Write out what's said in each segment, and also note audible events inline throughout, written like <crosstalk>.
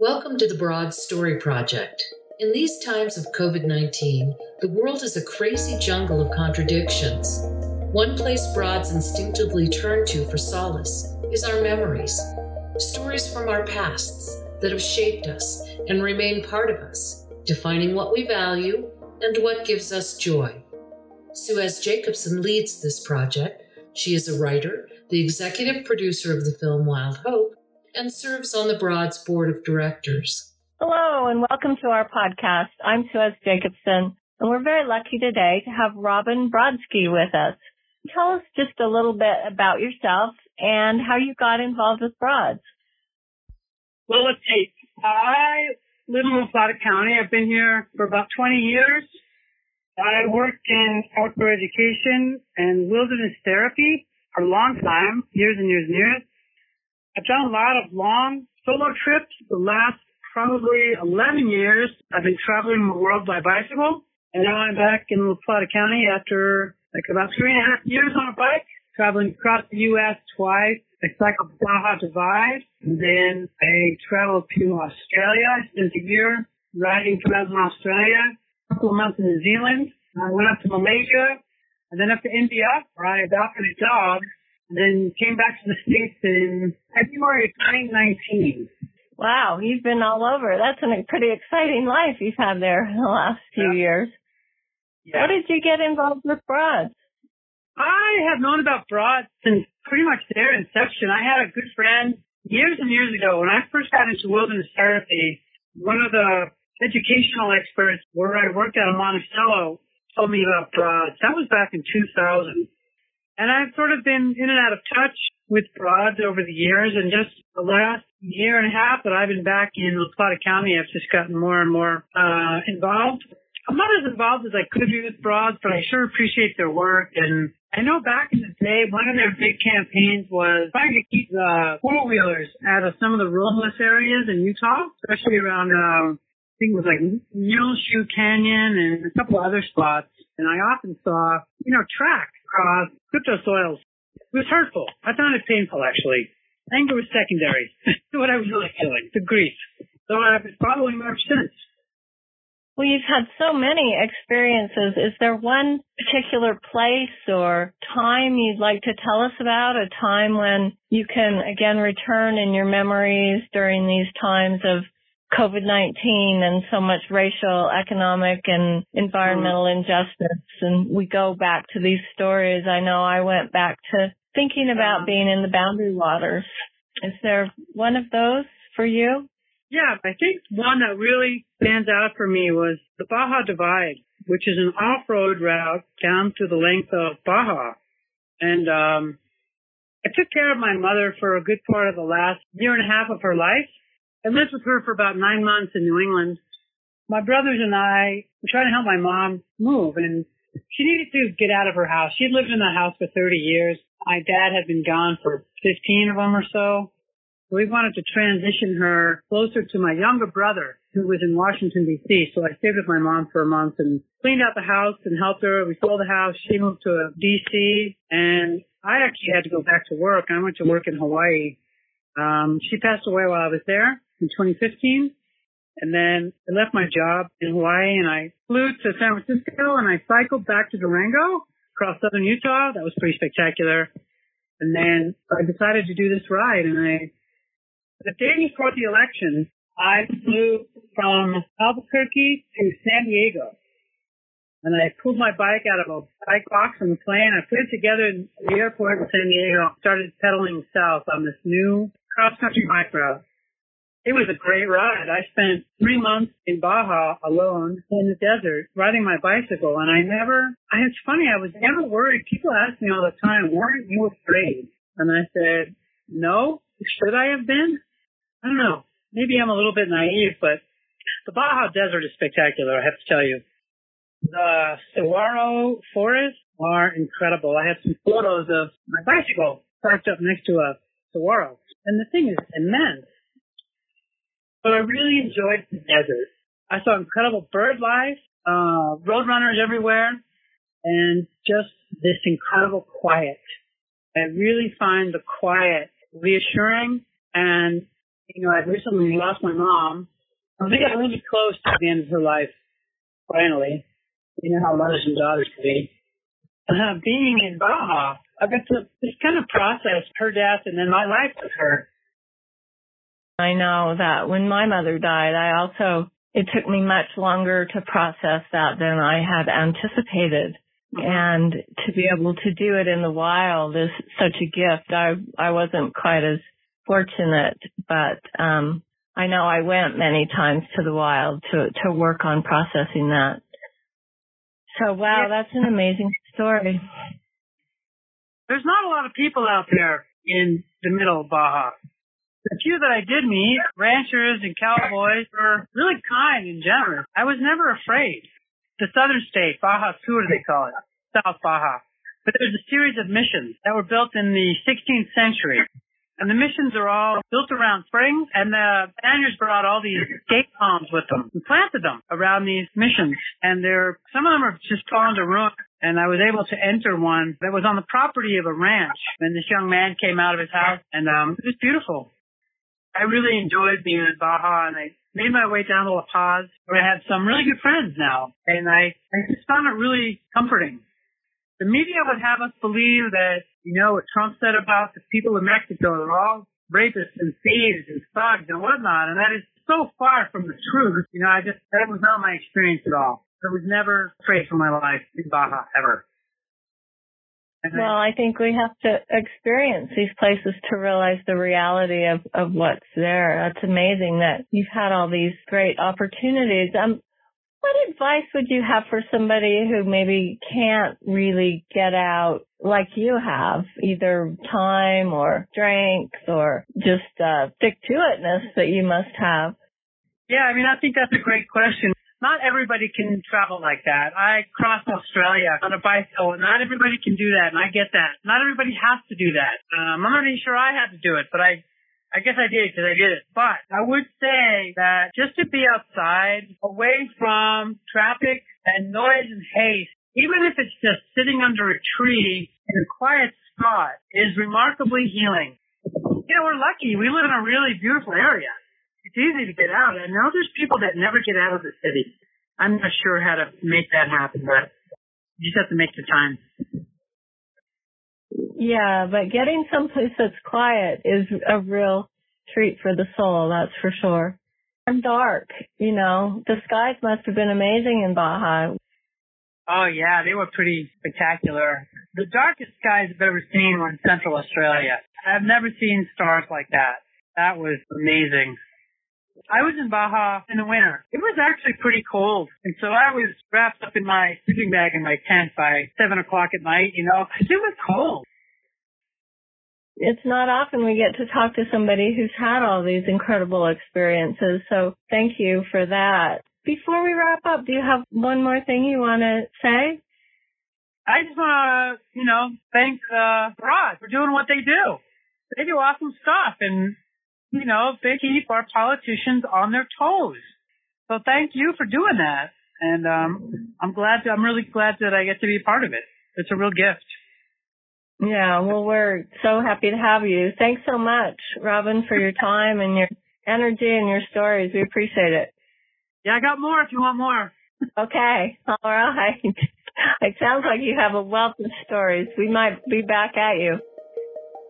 Welcome to the Broad Story Project. In these times of COVID 19, the world is a crazy jungle of contradictions. One place broads instinctively turn to for solace is our memories, stories from our pasts that have shaped us and remain part of us, defining what we value and what gives us joy. Suez Jacobson leads this project. She is a writer, the executive producer of the film Wild Hope, and serves on the Broad's board of directors. Hello, and welcome to our podcast. I'm Suez Jacobson, and we're very lucky today to have Robin Brodsky with us. Tell us just a little bit about yourself and how you got involved with Broads. Well, let's see. I live in La Plata County. I've been here for about 20 years. I worked in outdoor education and wilderness therapy for a long time, years and years and years. I've done a lot of long solo trips. The last probably 11 years, I've been traveling the world by bicycle. And now I'm back in La Plata County after like about three and a half years on a bike, traveling across the U.S. twice. I cycled the Baja Divide. And then I traveled to Australia. I spent a year riding trails in Australia, a couple of months in New Zealand. I went up to Malaysia and then up to India where I adopted a dog then came back to the States in February of 2019. Wow, you've been all over. That's a pretty exciting life you've had there in the last few yeah. years. Yeah. How did you get involved with Broads? I have known about Broads since pretty much their inception. I had a good friend years and years ago when I first got into wilderness therapy. One of the educational experts where I worked at in Monticello told me about Broads. That was back in 2000. And I've sort of been in and out of touch with Broads over the years and just the last year and a half that I've been back in La Plata County, I've just gotten more and more, uh, involved. I'm not as involved as I could be with Broads, but I sure appreciate their work. And I know back in the day, one of their big campaigns was trying to keep the four wheelers out of some of the roadless areas in Utah, especially around, uh, I think it was like Muleshoe Canyon and a couple other spots. And I often saw, you know, tracks Uh, across crypto soils. It was hurtful. I found it painful, actually. Anger was secondary to what I was really feeling, the grief. So I've been following ever since. Well, you've had so many experiences. Is there one particular place or time you'd like to tell us about? A time when you can again return in your memories during these times of COVID-19 and so much racial, economic and environmental mm. injustice. And we go back to these stories. I know I went back to thinking about being in the boundary waters. Is there one of those for you? Yeah, I think one that really stands out for me was the Baja Divide, which is an off-road route down to the length of Baja. And, um, I took care of my mother for a good part of the last year and a half of her life. I lived with her for about nine months in New England. My brothers and I were trying to help my mom move and she needed to get out of her house. She had lived in the house for 30 years. My dad had been gone for 15 of them or so. We wanted to transition her closer to my younger brother who was in Washington DC. So I stayed with my mom for a month and cleaned out the house and helped her. We sold the house. She moved to DC and I actually had to go back to work. I went to work in Hawaii. Um, she passed away while I was there in 2015. And then I left my job in Hawaii and I flew to San Francisco and I cycled back to Durango across southern Utah. That was pretty spectacular. And then I decided to do this ride and I, the day before the election, I flew from Albuquerque to San Diego. And I pulled my bike out of a bike box on the plane. I put it together in the airport in San Diego. Started pedaling south on this new cross country bike route. It was a great ride. I spent three months in Baja alone in the desert riding my bicycle and I never, it's funny, I was never worried. People ask me all the time, weren't you afraid? And I said, no. Should I have been? I don't know. Maybe I'm a little bit naive, but the Baja desert is spectacular, I have to tell you. The saguaro forests are incredible. I have some photos of my bicycle parked up next to a saguaro. And the thing is immense. But I really enjoyed the desert. I saw incredible bird life, uh, roadrunners everywhere, and just this incredible quiet. I really find the quiet reassuring and you know, I recently lost my mom. We got really close to the end of her life, finally. You know how mothers and daughters can be. Uh, being in Baja, I got to just kind of process her death and then my life with her. I know that when my mother died, I also, it took me much longer to process that than I had anticipated. Mm-hmm. And to be able to do it in the wild is such a gift. I, I wasn't quite as fortunate, but, um, I know I went many times to the wild to, to work on processing that. So wow, that's an amazing story. There's not a lot of people out there in the middle of Baja. The few that I did meet, ranchers and cowboys, were really kind and generous. I was never afraid. The southern state, Baja Sur, they call it, South Baja. But there's a series of missions that were built in the 16th century. And the missions are all built around springs, and the Spaniards brought all these date palms with them and planted them around these missions. And they're, some of them are just fallen to ruin. And I was able to enter one that was on the property of a ranch. And this young man came out of his house, and um, it was beautiful. I really enjoyed being in Baja, and I made my way down to La Paz, where I have some really good friends now, and I, I just found it really comforting. The media would have us believe that, you know, what Trump said about the people of Mexico, they're all rapists and thieves and thugs and whatnot, and that is so far from the truth. You know, I just, that was not my experience at all. I was never afraid for my life in Baja, ever. Well, I think we have to experience these places to realize the reality of, of what's there. That's amazing that you've had all these great opportunities. Um, what advice would you have for somebody who maybe can't really get out like you have, either time or strength or just uh, stick to itness that you must have? Yeah, I mean, I think that's a great question not everybody can travel like that. I crossed Australia on a bicycle, and not everybody can do that, and I get that. Not everybody has to do that. Um, I'm not even sure I had to do it, but I, I guess I did because I did it. But I would say that just to be outside, away from traffic and noise and haste, even if it's just sitting under a tree in a quiet spot, is remarkably healing. You know, we're lucky. We live in a really beautiful area it's easy to get out. I know there's people that never get out of the city. I'm not sure how to make that happen, but you just have to make the time. Yeah, but getting someplace that's quiet is a real treat for the soul, that's for sure. And dark, you know, the skies must have been amazing in Baja. Oh yeah, they were pretty spectacular. The darkest skies I've ever seen were in Central Australia. I've never seen stars like that. That was amazing. I was in Baja in the winter. It was actually pretty cold. And so I was wrapped up in my sleeping bag in my tent by seven o'clock at night, you know, it was cold. It's not often we get to talk to somebody who's had all these incredible experiences. So thank you for that. Before we wrap up, do you have one more thing you want to say? I just want to, you know, thank uh, Rod for doing what they do. They do awesome stuff, and you know, they keep our politicians on their toes. So thank you for doing that. And um, I'm glad. To, I'm really glad that I get to be a part of it. It's a real gift. Yeah, well, we're so happy to have you. Thanks so much, Robin, for your time and your energy and your stories. We appreciate it. Yeah, I got more if you want more. Okay, all right. <laughs> It sounds like you have a wealth of stories. We might be back at you.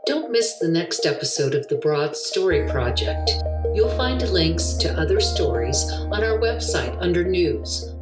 Don't miss the next episode of the Broad Story Project. You'll find links to other stories on our website under News